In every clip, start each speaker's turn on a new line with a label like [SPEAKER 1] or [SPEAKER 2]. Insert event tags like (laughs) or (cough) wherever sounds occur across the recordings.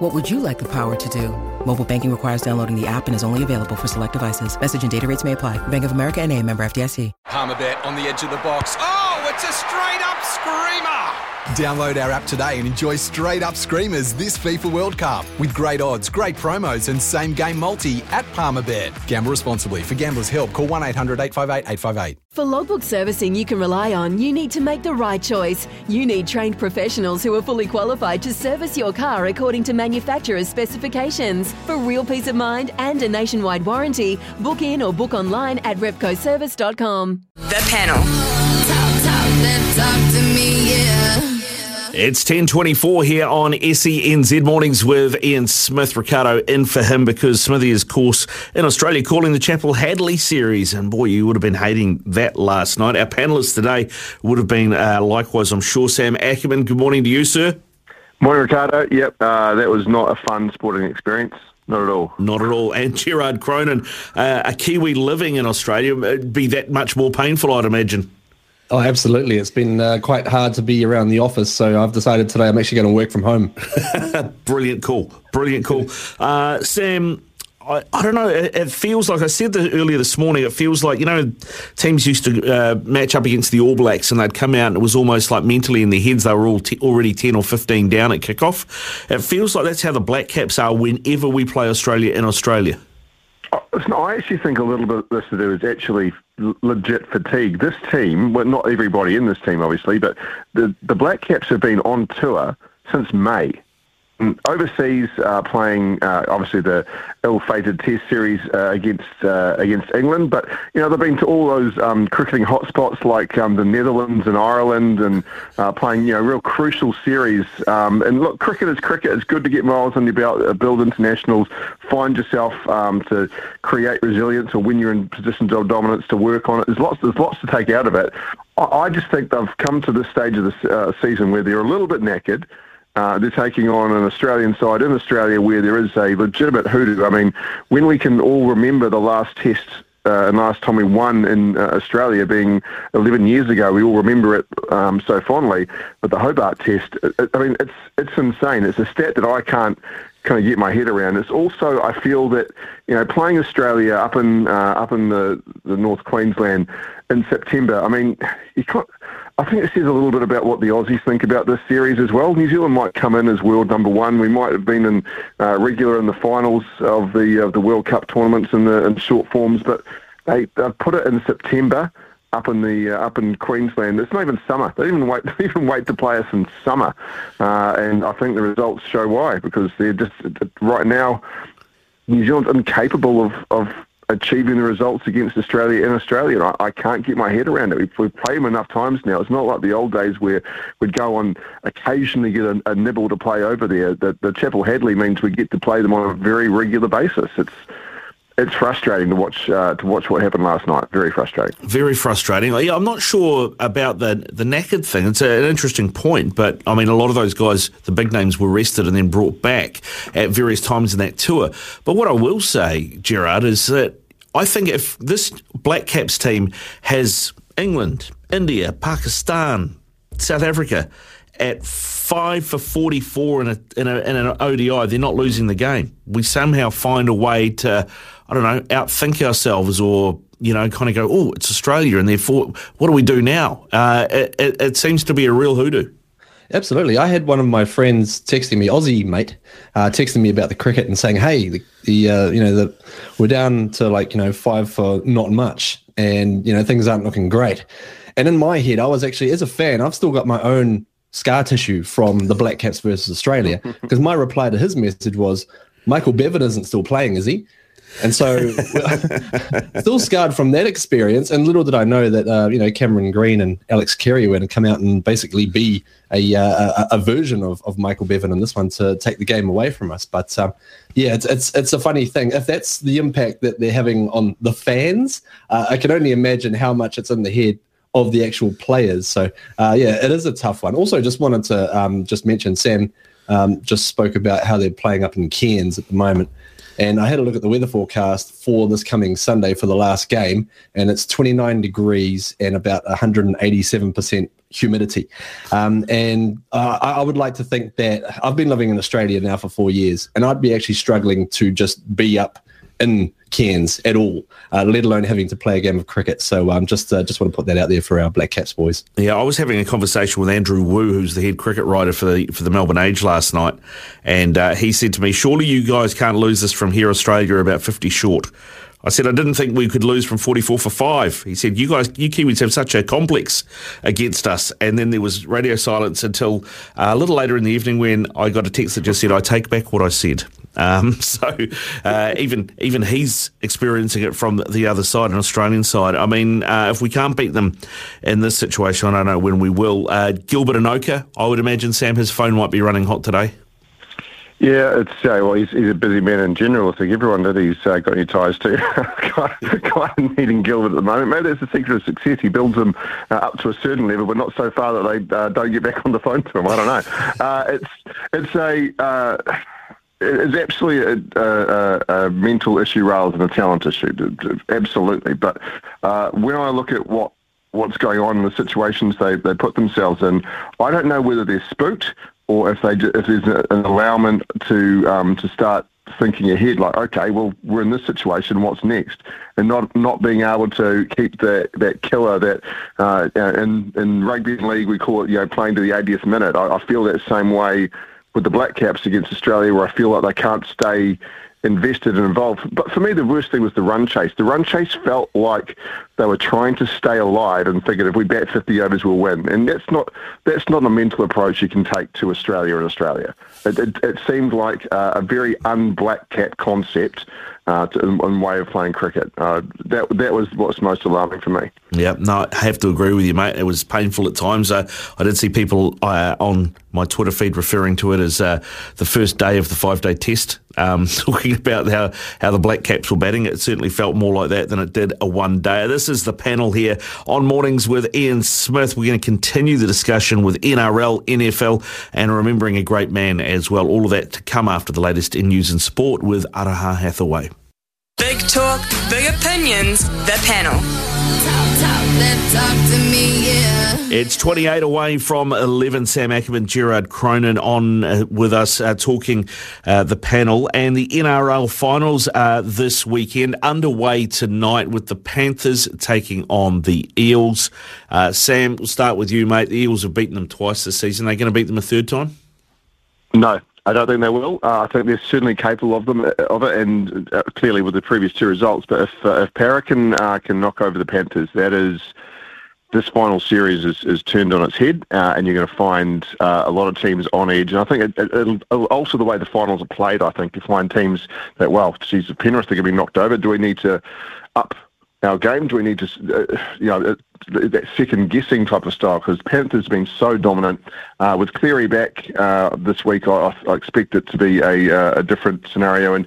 [SPEAKER 1] What would you like the power to do? Mobile banking requires downloading the app and is only available for select devices. Message and data rates may apply. Bank of America and a member FDIC.
[SPEAKER 2] Palmerbet on the edge of the box. Oh, it's a straight up screamer!
[SPEAKER 3] Download our app today and enjoy straight up screamers this FIFA World Cup with great odds, great promos, and same game multi at Palmerbet. Gamble responsibly. For gamblers' help, call 1 800 858 858.
[SPEAKER 4] For logbook servicing you can rely on, you need to make the right choice. You need trained professionals who are fully qualified to service your car according to manufacturer's specifications. For real peace of mind and a nationwide warranty, book in or book online at repcoservice.com.
[SPEAKER 5] The panel.
[SPEAKER 6] Talk, talk, then talk to me, yeah.
[SPEAKER 7] It's 10.24 here on SENZ Mornings with Ian Smith. Ricardo in for him because Smithy is, of course, in Australia calling the Chappell Hadley series. And boy, you would have been hating that last night. Our panellists today would have been uh, likewise, I'm sure. Sam Ackerman, good morning to you, sir.
[SPEAKER 8] Morning, Ricardo. Yep, uh, that was not a fun sporting experience. Not at all.
[SPEAKER 7] Not at all. And Gerard Cronin, uh, a Kiwi living in Australia, it'd be that much more painful, I'd imagine.
[SPEAKER 9] Oh, absolutely. It's been uh, quite hard to be around the office, so I've decided today I'm actually going to work from home. (laughs)
[SPEAKER 7] Brilliant call. Brilliant call. Uh, Sam, I, I don't know. It, it feels like I said this earlier this morning. It feels like you know teams used to uh, match up against the All Blacks, and they'd come out, and it was almost like mentally in their heads they were all t- already ten or fifteen down at kickoff. It feels like that's how the Black Caps are whenever we play Australia in Australia.
[SPEAKER 8] Oh, listen, I actually think a little bit of this to do is actually legit fatigue. This team, well, not everybody in this team, obviously, but the, the Black Caps have been on tour since May. Mm, Overseas, uh, playing uh, obviously the ill-fated Test series uh, against uh, against England, but you know they've been to all those um, cricketing hotspots like um, the Netherlands and Ireland, and uh, playing you know real crucial series. Um, and look, cricket is cricket. It's good to get miles on your belt, uh, build internationals, find yourself um, to create resilience, or when you're in positions of dominance, to work on it. There's lots there's lots to take out of it. I, I just think they've come to this stage of the season where they're a little bit knackered. Uh, they're taking on an Australian side in Australia where there is a legitimate hoodoo. I mean, when we can all remember the last test uh, and last time we won in uh, Australia being 11 years ago, we all remember it um, so fondly. But the Hobart test, it, I mean, it's it's insane. It's a stat that I can't kind of get my head around. It's also I feel that you know playing Australia up in uh, up in the, the North Queensland in September. I mean, (sighs) you can't. I think it says a little bit about what the Aussies think about this series as well. New Zealand might come in as world number one. We might have been in uh, regular in the finals of the of the World Cup tournaments in the in short forms, but they they've put it in September up in the uh, up in Queensland. It's not even summer. They even wait (laughs) they even wait to play us in summer, uh, and I think the results show why because they're just right now. New Zealand's incapable of, of achieving the results against Australia in Australia. I, I can't get my head around it. We've, we've played them enough times now. It's not like the old days where we'd go on occasionally get a, a nibble to play over there. The, the Chappell Hadley means we get to play them on a very regular basis. It's it's frustrating to watch uh, to watch what happened last night. Very frustrating.
[SPEAKER 7] Very frustrating. Yeah, I'm not sure about the the knackered thing. It's a, an interesting point, but I mean, a lot of those guys, the big names, were rested and then brought back at various times in that tour. But what I will say, Gerard, is that I think if this Black Caps team has England, India, Pakistan, South Africa at five for 44 in, a, in, a, in an ODI, they're not losing the game. We somehow find a way to, I don't know, outthink ourselves or, you know, kind of go, oh, it's Australia, and therefore, what do we do now? Uh, it, it, it seems to be a real hoodoo.
[SPEAKER 9] Absolutely. I had one of my friends texting me, Aussie mate, uh, texting me about the cricket and saying, "Hey, the, the uh, you know the we're down to like you know five for not much, and you know things aren't looking great." And in my head, I was actually, as a fan, I've still got my own scar tissue from the Black Caps versus Australia (laughs) because my reply to his message was, "Michael Bevan isn't still playing, is he?" And so, (laughs) (laughs) still scarred from that experience. And little did I know that uh, you know Cameron Green and Alex Carey were going to come out and basically be a, uh, a, a version of, of Michael Bevan in this one to take the game away from us. But um, yeah, it's, it's it's a funny thing. If that's the impact that they're having on the fans, uh, I can only imagine how much it's in the head of the actual players. So uh, yeah, it is a tough one. Also, just wanted to um, just mention Sam um, just spoke about how they're playing up in Cairns at the moment. And I had a look at the weather forecast for this coming Sunday for the last game, and it's 29 degrees and about 187% humidity. Um, and uh, I would like to think that I've been living in Australia now for four years, and I'd be actually struggling to just be up in Cairns at all, uh, let alone having to play a game of cricket. So um, just uh, just want to put that out there for our Black Caps boys.
[SPEAKER 7] Yeah, I was having a conversation with Andrew Wu, who's the head cricket writer for the for the Melbourne Age last night, and uh, he said to me, "Surely you guys can't lose this from here, Australia, about fifty short." I said, I didn't think we could lose from 44 for five. He said, you guys, you Kiwis have such a complex against us. And then there was radio silence until uh, a little later in the evening when I got a text that just said, I take back what I said. Um, (laughs) so uh, even even he's experiencing it from the other side, an Australian side. I mean, uh, if we can't beat them in this situation, I don't know when we will. Uh, Gilbert Enoka, I would imagine Sam, his phone might be running hot today.
[SPEAKER 8] Yeah, it's uh, well, he's, he's a busy man in general. I think everyone that he's uh, got any ties to (laughs) kind of needing Gilbert at the moment. Maybe that's the secret of success. He builds them uh, up to a certain level, but not so far that they uh, don't get back on the phone to him. I don't know. (laughs) Uh, it's it's a uh, it's absolutely a, a, a, mental issue rather than a talent issue. Absolutely. But uh, when I look at what what's going on in the situations they, they put themselves in, I don't know whether they're spooked or if they if there's an allowance to um, to start thinking ahead, like okay, well we're in this situation, what's next, and not not being able to keep that that killer that uh, in in rugby league we call it you know playing to the 80th minute. I, I feel that same way with the Black Caps against Australia where I feel like they can't stay invested and involved. But for me, the worst thing was the run chase. The run chase felt like they were trying to stay alive and figured if we bat 50 overs, we'll win. And that's not that's not a mental approach you can take to Australia and Australia. It, it, it seemed like uh, a very un-Black Cap concept uh, to, way of playing cricket. Uh, that that was what's most alarming for me.
[SPEAKER 7] Yeah, no, I have to agree with you, mate. It was painful at times. Uh, I did see people uh, on my Twitter feed referring to it as uh, the first day of the five-day test, um, (laughs) talking about how, how the Black Caps were batting. It certainly felt more like that than it did a one-day. This is the panel here on Mornings with Ian Smith. We're going to continue the discussion with NRL, NFL, and remembering a great man as well. All of that to come after the latest in news and sport with Araha Hathaway.
[SPEAKER 5] Big talk, big opinions, the panel.
[SPEAKER 7] It's 28 away from 11. Sam Ackerman, Gerard Cronin on uh, with us uh, talking uh, the panel. And the NRL finals are this weekend, underway tonight with the Panthers taking on the Eels. Uh, Sam, we'll start with you, mate. The Eels have beaten them twice this season. Are they going to beat them a third time?
[SPEAKER 8] No, I don't think they will. Uh, I think they're certainly capable of them uh, of it, and uh, clearly with the previous two results. But if uh, if Parra can uh, can knock over the Panthers, that is this final series is, is turned on its head, uh, and you're going to find a lot of teams on edge. And I think it, it'll, also the way the finals are played. I think you find teams that well, geez, Penrith are going to be knocked over. Do we need to up our game? Do we need to, uh, you know, that second guessing type of style? Because Panthers been so dominant. Uh, with Cleary back uh, this week, I, I, expect it to be a, uh, a different scenario. And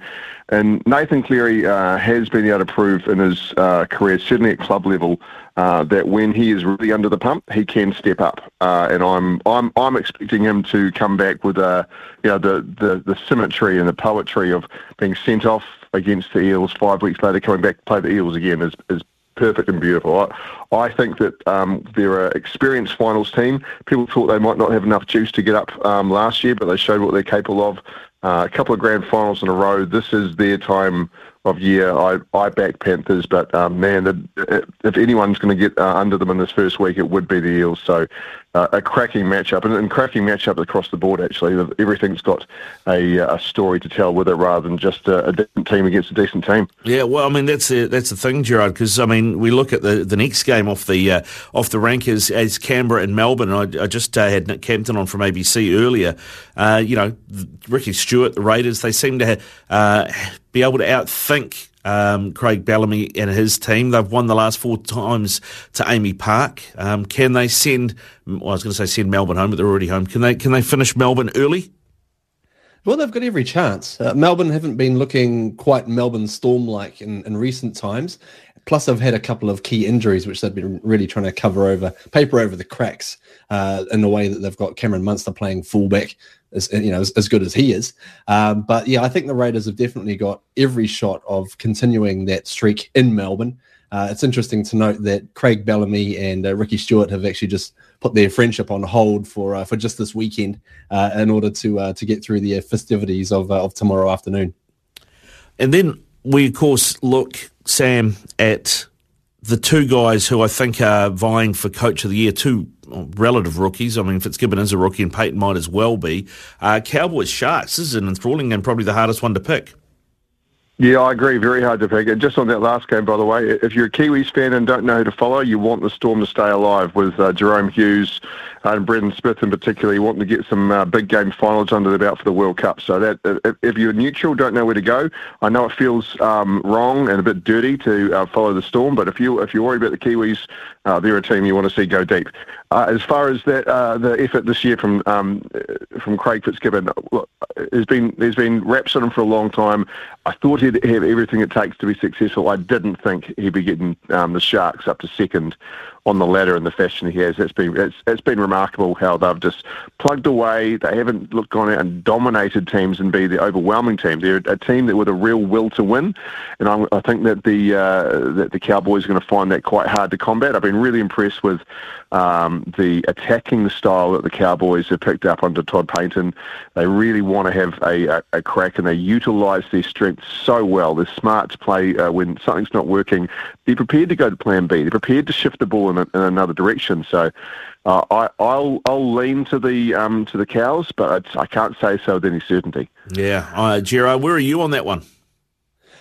[SPEAKER 8] and Nathan Cleary uh, has been able to prove in his uh, career, certainly at club level, that when he is really under the pump, he can step up. and I'm I'm I'm expecting him to come back with a, you know, the, the the symmetry and the poetry of being sent off against the Eels five weeks later, coming back to play the Eels again is, is perfect and beautiful. I, I think that um, they're an experienced finals team. People thought they might not have enough juice to get up um, last year, but they showed what they're capable of. Uh, a couple of grand finals in a row. This is their time of year. I, I back Panthers, but um, man, the, if anyone's going to get uh, under them in this first week, it would be the Eels. So uh, a cracking matchup, and, and cracking matchup across the board. Actually, everything's got a, a story to tell with it, rather than just a, a decent team against a decent team.
[SPEAKER 7] Yeah, well, I mean that's the, that's the thing, Gerard. Because I mean, we look at the, the next game off the uh, off the rank as, as Canberra and Melbourne. I, I just uh, had Nick Campton on from ABC earlier. Uh, you know, Ricky Stuart, the Raiders, they seem to uh, be able to outthink um, Craig Bellamy and his team. They've won the last four times to AAMI Park. Um, can they send? Well, I was going to say send Melbourne home, but they're already home. Can they? Can they finish Melbourne early?
[SPEAKER 9] Well, they've got every chance. Uh, Melbourne haven't been looking quite Melbourne Storm-like in, in recent times. Plus, they've had a couple of key injuries, which they've been really trying to cover over, paper over the cracks, uh, in the way that they've got Cameron Munster playing fullback, as you know, as, as good as he is. Um, but yeah, I think the Raiders have definitely got every shot of continuing that streak in Melbourne. Uh, it's interesting to note that Craig Bellamy and uh, Ricky Stuart have actually just put their friendship on hold for uh, for just this weekend uh, in order to uh, to get through the festivities of of tomorrow afternoon.
[SPEAKER 7] And then we of course look, Sam, at the two guys who I think are vying for Coach of the Year, two relative rookies. I mean, Fitzgibbon is a rookie and Payten might as well be. Uh, Cowboys Sharks. This is an enthralling and probably the hardest one to pick.
[SPEAKER 8] Yeah, I agree. Very hard to pick. Just on that last game, by the way, if you're a Kiwis fan and don't know who to follow, you want the Storm to stay alive with uh, Jahrome Hughes and Brandon Smith in particular. You want to get some uh, big game finals under the belt for the World Cup. So that if, if you're neutral, don't know where to go. I know it feels um, wrong and a bit dirty to uh, follow the Storm, but if you if you're worried about the Kiwis, uh, they're a team you want to see go deep. Uh, as far as that, uh, the effort this year from um, from Craig Fitzgibbon, look, there's been there's been raps on him for a long time. I thought he'd have everything it takes to be successful. I didn't think he'd be getting um, the Sharks up to second on the ladder in the fashion he has. It's been it's, it's been remarkable how they've just plugged away. They haven't looked gone out and dominated teams and be the overwhelming team. They're a team that with a real will to win, and I, I think that the uh, that the Cowboys are going to find that quite hard to combat. I've been really impressed with um, the attacking style that the Cowboys have picked up under Todd Payten. They really want to have a, a, a crack, and they utilise their strengths so well. They're smart to play uh, when something's not working. They're prepared to go to Plan B. They're prepared to shift the ball in, a, in another direction. So. Uh, I, will I'll lean to the um, to the cows, but I can't say so with any certainty.
[SPEAKER 7] Yeah, uh, where are you on that one?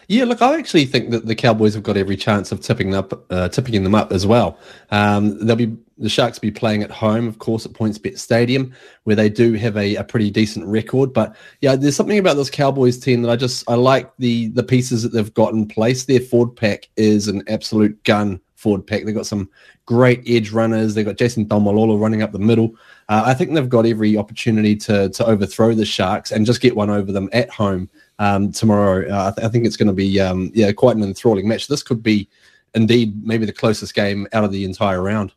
[SPEAKER 9] Yeah, look, I actually think that the Cowboys have got every chance of tipping up, uh, tipping them up as well. Um, they'll be the Sharks be playing at home, of course, at PointsBet Stadium, where they do have a, a pretty decent record. But yeah, there's something about this Cowboys team that I just I like the the pieces that they've got in place. Their forward pack is an absolute gun forward pack. They've got some great edge runners. They've got Jason Taumalolo running up the middle. Uh, I think they've got every opportunity to to overthrow the Sharks and just get one over them at home um, tomorrow. Uh, I, th- I, think it's going to be um, yeah quite an enthralling match. This could be indeed maybe the closest game out of the entire round.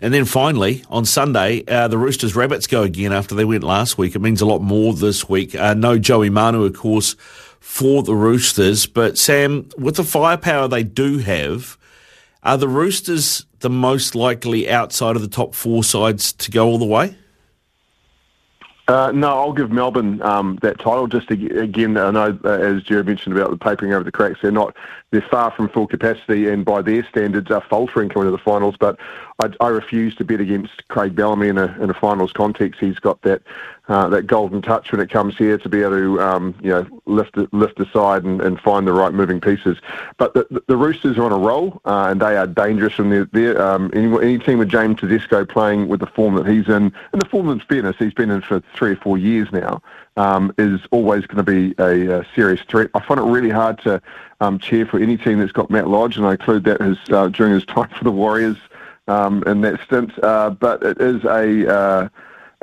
[SPEAKER 7] And then finally, on Sunday, uh, the Roosters Rabbits go again after they went last week. It means a lot more this week. Uh, no Joey Manu, of course, for the Roosters. But Sam, with the firepower they do have, are the Roosters the most likely outside of the top four sides to go all the way?
[SPEAKER 8] Uh, no, I'll give Melbourne um, that title. Just to, again, I know uh, as Gerard mentioned about the papering over the cracks, they're not they're far from full capacity, and by their standards, are faltering coming to the finals. But I, I refuse to bet against Craig Bellamy in a in a finals context. He's got that uh, that golden touch when it comes here to be able to um, you know lift lift aside and, and find the right moving pieces. But the, the Roosters are on a roll uh, and they are dangerous from their, their um, any, any team with James Tedesco playing with the form that he's in and the form in fairness he's been in for three or four years now um, is always going to be a, a, serious threat. I find it really hard to um, chair for any team that's got Matt Lodge and I include that his, uh, during his time for the Warriors um, in that stint. Uh, but it is a uh,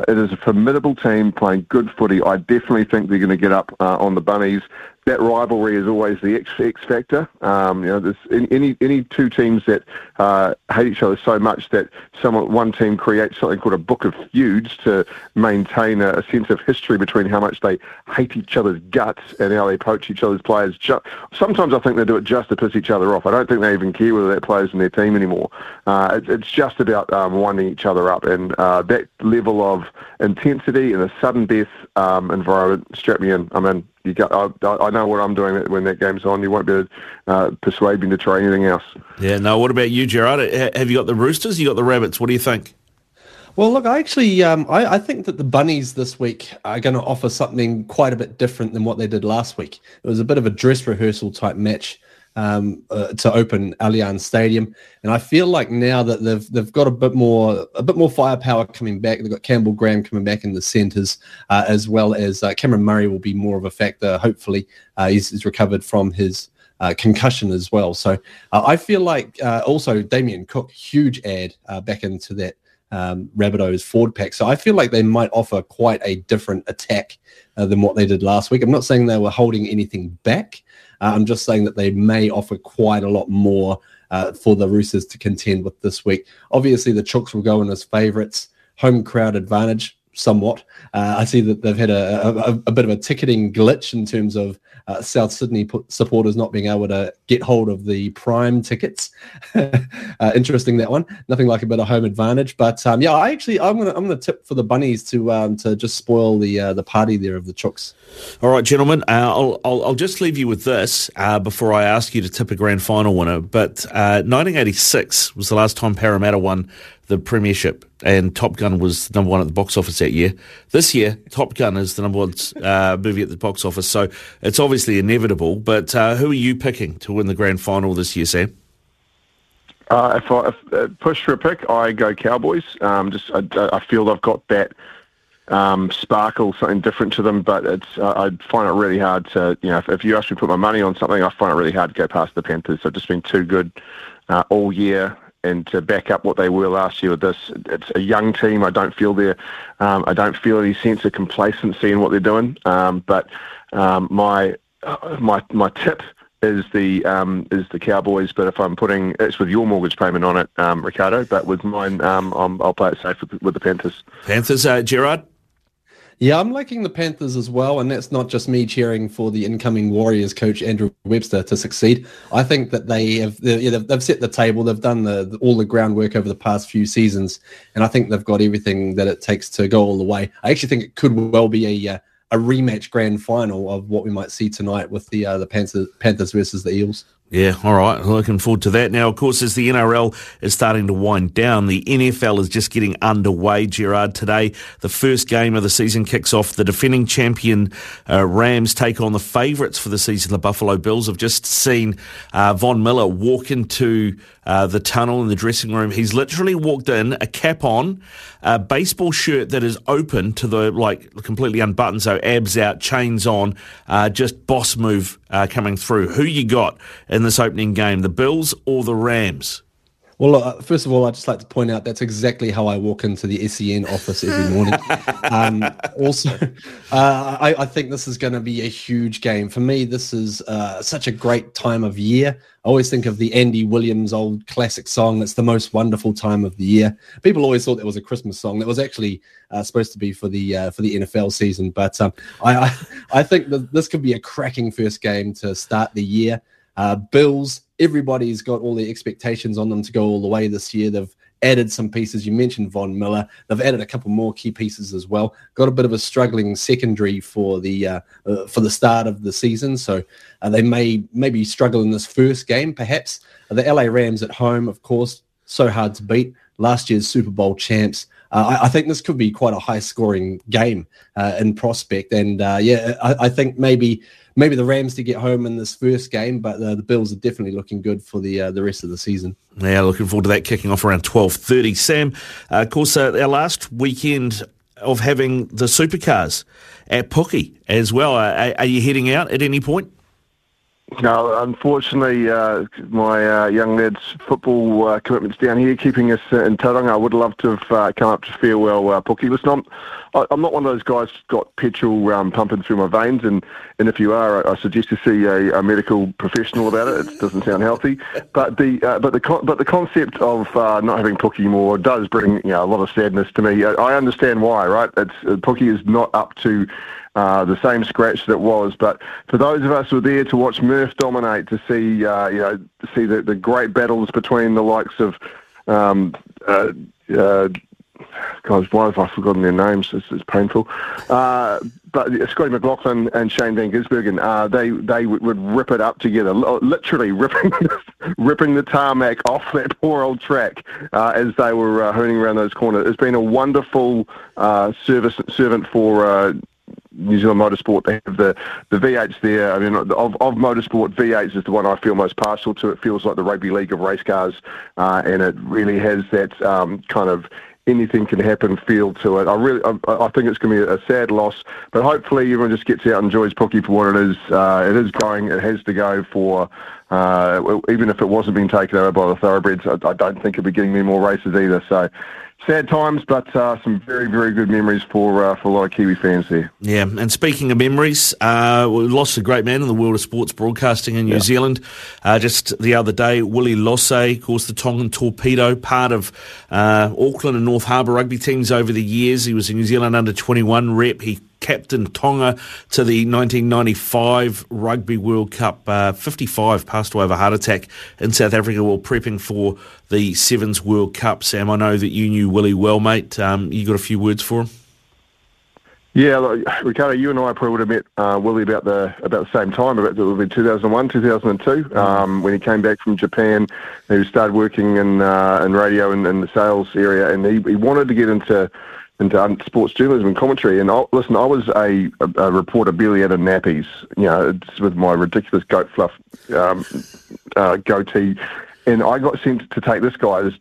[SPEAKER 8] it is a formidable team playing good footy. I definitely think they're going to get up uh, on the bunnies that rivalry is always the X, X factor. Um, you know, there's any any two teams that uh, hate each other so much that someone one team creates something called a book of feuds to maintain a, a sense of history between how much they hate each other's guts and how they poach each other's players. Sometimes I think they do it just to piss each other off. I don't think they even care whether that player's in their team anymore. Uh, it, it's just about um, winding each other up, and uh, that level of intensity in a sudden death um, environment strap me in. I mean you got, I, I, know what I'm doing when that game's on. You won't be able to uh, persuade me to try anything else.
[SPEAKER 7] Yeah, no. What about you, Gerard? Have you got the Roosters? You got the Rabbits? What do you think?
[SPEAKER 9] Well, look, I actually, um, I, I, think that the Bunnies this week are going to offer something quite a bit different than what they did last week. It was a bit of a dress rehearsal type match um, uh, to open Allianz Stadium, and I feel like now that they've they've got a bit more a bit more firepower coming back. They've got Campbell Graham coming back in the centres, uh, as well as uh, Cameron Murray will be more of a factor. Hopefully, uh, he's, he's, recovered from his uh, concussion as well. So uh, I feel like also Damien Cook, huge ad uh, back into that um, Rabbitohs forward pack. So I feel like they might offer quite a different attack uh, than what they did last week. I'm not saying they were holding anything back. Uh, I'm just saying that they may offer quite a lot more uh, for the Roosters to contend with this week. Obviously, the Chooks will go in as favourites. Home crowd advantage somewhat. Uh, I see that they've had a, a, a, bit of a ticketing glitch in terms of uh, South Sydney supporters not being able to get hold of the prime tickets. (laughs) uh, interesting that one. Nothing like a bit of home advantage, but um, yeah, I actually I'm gonna I'm gonna tip for the bunnies to um, to just spoil the uh, the party there of the chooks.
[SPEAKER 7] All right, gentlemen, uh, I'll, I'll, I'll just leave you with this uh, before I ask you to tip a grand final winner. But 1986 was the last time Parramatta won the Premiership, and Top Gun was number one at the box office that year. This year, Top Gun is the number one uh, movie at the box office, so it's obviously inevitable. But uh, who are you picking to win the grand final this year, Sam?
[SPEAKER 8] Uh, if I if, uh, push for a pick, I go Cowboys. Um, just I, I, feel they've got that um, sparkle, something different to them. But it's I find it really hard to you know if, if, you ask me to put my money on something, I find it really hard to go past the Panthers. They've just been too good uh, all year and to back up what they were last year with this. It's a young team. I don't feel there. Um, I don't feel any sense of complacency in what they're doing. Um, but um, my my my tip is the um, is the Cowboys. But if I'm putting it's with your mortgage payment on it, um, Ricardo. But with mine, um, i will play it safe with, with the Panthers.
[SPEAKER 7] Panthers, uh, Gerard.
[SPEAKER 9] Yeah, I'm liking the Panthers as well, and that's not just me cheering for the incoming Warriors coach Andrew Webster to succeed. I think that they have they've, set the table, they've done the, the, all the groundwork over the past few seasons, and I think they've got everything that it takes to go all the way. I actually think it could well be a uh, a rematch grand final of what we might see tonight with the uh, the Panthers, Panthers versus the Eels.
[SPEAKER 7] Yeah, all right. Looking forward to that. Now, of course, as the NRL is starting to wind down, the NFL is just getting underway, Gerard. Today, the first game of the season kicks off. The defending champion uh, Rams take on the favourites for the season, the Buffalo Bills. I've just seen uh, Von Miller walk into uh, the tunnel in the dressing room. He's literally walked in, a cap on, a baseball shirt that is open to the, like, completely unbuttoned, so abs out, chains on, uh, just boss move uh, coming through. Who you got in this opening game, the Bills or the Rams?
[SPEAKER 9] Well, uh, first of all, I'd just like to point out that's exactly how I walk into the SEN office every (laughs) morning. um, also, uh, I, I, think this is going to be a huge game. For me, this is uh, such a great time of year. I always think of the Andy Williams old classic song. It's the most wonderful time of the year. People always thought that was a Christmas song. That was actually uh, supposed to be for the uh, for the NFL season. But um, I, I, I think that this could be a cracking first game to start the year. Uh, Bills, everybody's got all the expectations on them to go all the way this year. They've added some pieces. You mentioned Von Miller. They've added a couple more key pieces as well. Got a bit of a struggling secondary for the uh, uh, for the start of the season, so uh, they may maybe struggle in this first game. Perhaps the LA Rams at home, of course, so hard to beat. Last year's Super Bowl champs. Uh, I, I, think this could be quite a high scoring game uh, in prospect, and uh, yeah, I, I think maybe maybe the Rams to get home in this first game, but uh, the Bills are definitely looking good for the uh, the rest of the season.
[SPEAKER 7] Yeah, looking forward to that kicking off around twelve thirty. Sam, uh, of course, uh, our last weekend of having the supercars at Pookie as well. Are, are you heading out at any point?
[SPEAKER 8] No, unfortunately, uh, my uh, young lad's football uh, commitments down here keeping us in Tauranga. I would love to have uh, come up to farewell uh, Pookie. Listen, I'm, I'm not one of those guys got petrol um, pumping through my veins, and, and if you are, I, I suggest you see a, a, medical professional about it. It doesn't sound healthy, but the uh, but the con- but the concept of uh, not having Pookie more does bring you know, a lot of sadness to me. I, I understand why, right? It's Pookie is not up to uh, the same scratch that was. But for those of us who were there to watch Murph dominate, to see uh, you know see the, the great battles between the likes of um, uh, uh, God, why have I forgotten their names? It's, it's painful. Uh, but Scotty McLaughlin and Shane Van Gisbergen, uh, they they would, would rip it up together, literally ripping (laughs) ripping the tarmac off that poor old track uh, as they were uh, hooning around those corners. It's been a wonderful uh, service servant for uh, New Zealand Motorsport. They have the, the V8s there. I mean, of, of motorsport, V8s is the one I feel most partial to. It feels like the rugby league of race cars, uh, and it really has that um, kind of anything can happen feel to it. I really, I, I think it's going to be a sad loss, but hopefully everyone just gets out and enjoys Pookie for what it is. Uh, it is going, it has to go for Uh, even if it wasn't being taken over by the thoroughbreds, I, I don't think it'd be getting many more races either. So sad times, but uh, some very, very good memories for uh, for a lot of Kiwi fans there.
[SPEAKER 7] Yeah, and speaking of memories, uh, we lost a great man in the world of sports broadcasting in New yeah. Zealand uh, just the other day. Willie Lose, of course, the Tongan torpedo, part of uh, Auckland and North Harbour rugby teams over the years. He was a New Zealand under 21 rep. He captain Tonga to the 1995 Rugby World Cup. Uh, 55 passed away of a heart attack in South Africa while prepping for the Sevens World Cup. Sam, I know that you knew Willie well, mate. Um, you got a few words for him?
[SPEAKER 8] Yeah, look, Ricardo, you and I probably would have met uh, Willie about the about the same time, about the 2001, 2002, mm. um, when he came back from Japan. He started working in uh, in radio and in the sales area, and he, he wanted to get into into sports journalism and commentary. And I, listen, I was a, a, a reporter barely out of nappies, you know, with my ridiculous goat fluff um, uh, goatee. And I got sent to take this guy, this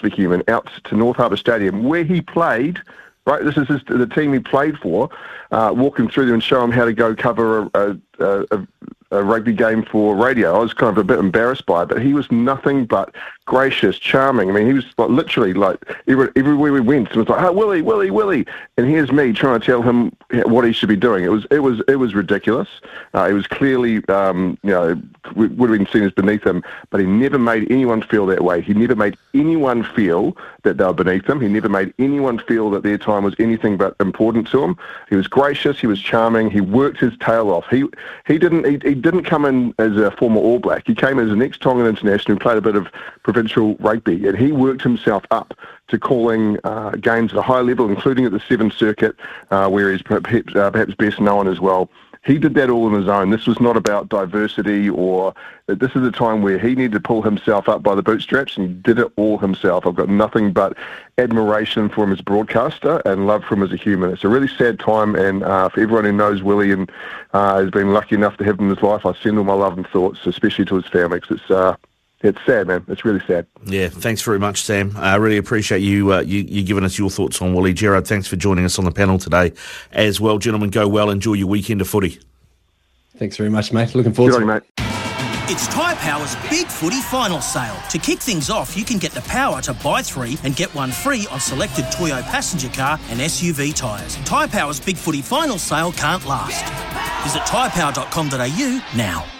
[SPEAKER 8] for human, out to North Harbour Stadium, where he played. Right, this is his, the team he played for. Uh, walk him through and show him how to go cover a, a, a, a rugby game for radio. I was kind of a bit embarrassed by it, but he was nothing but gracious, charming. I mean, he was like literally like every, everywhere we went, it was like, "Oh, Willie, Willie, Willie," and here's me trying to tell him what he should be doing. It was it was it was ridiculous. Uh, it was clearly um, you know would have been seen as beneath him, but he never made anyone feel that way. He never made anyone feel that they were beneath him. He never made anyone feel that their time was anything but important to him. He was gracious. He was charming. He worked his tail off. He he didn't he, he didn't come in as a former All Black. He came as an ex-Tongan international who played a bit of provincial rugby, and he worked himself up to calling uh, games at a high level, including at the Sevens Circuit, uh, where he's perhaps, uh, perhaps best known as well he did that all on his own. This was not about diversity or this is a time where he needed to pull himself up by the bootstraps and he did it all himself. I've got nothing but admiration for him as a broadcaster and love for him as a human. It's a really sad time and uh, for everyone who knows Willie and uh, has been lucky enough to have him in his life, I send all my love and thoughts, especially to his family because it's uh, it's sad, man. It's really sad.
[SPEAKER 7] Yeah, thanks very much, Sam. I really appreciate you, uh, you you giving us your thoughts on Wally Gerard. Thanks for joining us on the panel today as well, gentlemen. Go well. Enjoy your weekend of footy.
[SPEAKER 9] Thanks very much, mate. Looking forward
[SPEAKER 8] Good
[SPEAKER 9] to
[SPEAKER 8] it, mate.
[SPEAKER 10] It's Tyre Power's Big Footy Final Sale. To kick things off, you can get the power to buy three and get one free on selected Toyo passenger car and SUV tyres. Tyre Power's Big Footy Final Sale can't last. Visit tyrepower.com.au now.